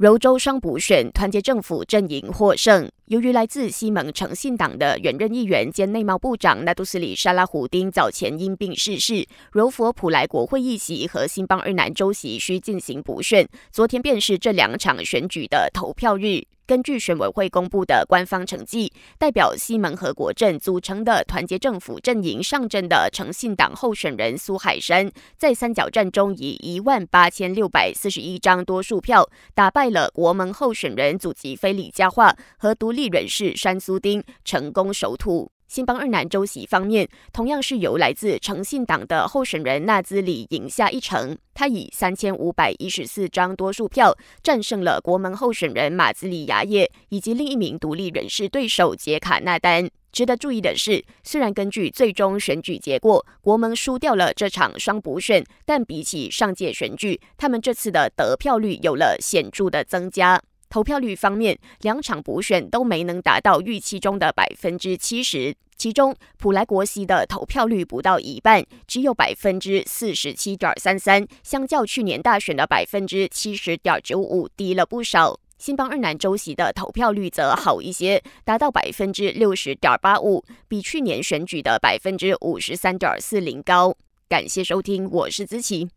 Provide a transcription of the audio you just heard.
柔州双补选，团结政府阵营获胜。由于来自西蒙诚信党的原任议员兼内贸部长纳杜斯里沙拉胡丁早前因病逝世，柔佛普莱国会议席和新邦二南州席需进行补选。昨天便是这两场选举的投票日。根据选委会公布的官方成绩，代表西门和国镇组成的团结政府阵营上阵的诚信党候选人苏海山，在三角战中以一万八千六百四十一张多数票打败了国盟候选人祖籍非李佳化和独立人士山苏丁，成功守土。新邦二南州席方面，同样是由来自诚信党的候选人纳兹里赢下一城。他以三千五百一十四张多数票战胜了国门候选人马兹里牙叶以及另一名独立人士对手杰卡纳丹。值得注意的是，虽然根据最终选举结果，国盟输掉了这场双补选，但比起上届选举，他们这次的得票率有了显著的增加。投票率方面，两场补选都没能达到预期中的百分之七十。其中，普莱国席的投票率不到一半，只有百分之四十七点三三，相较去年大选的百分之七十点九五低了不少。新邦二南州席的投票率则好一些，达到百分之六十点八五，比去年选举的百分之五十三点四零高。感谢收听，我是子琪。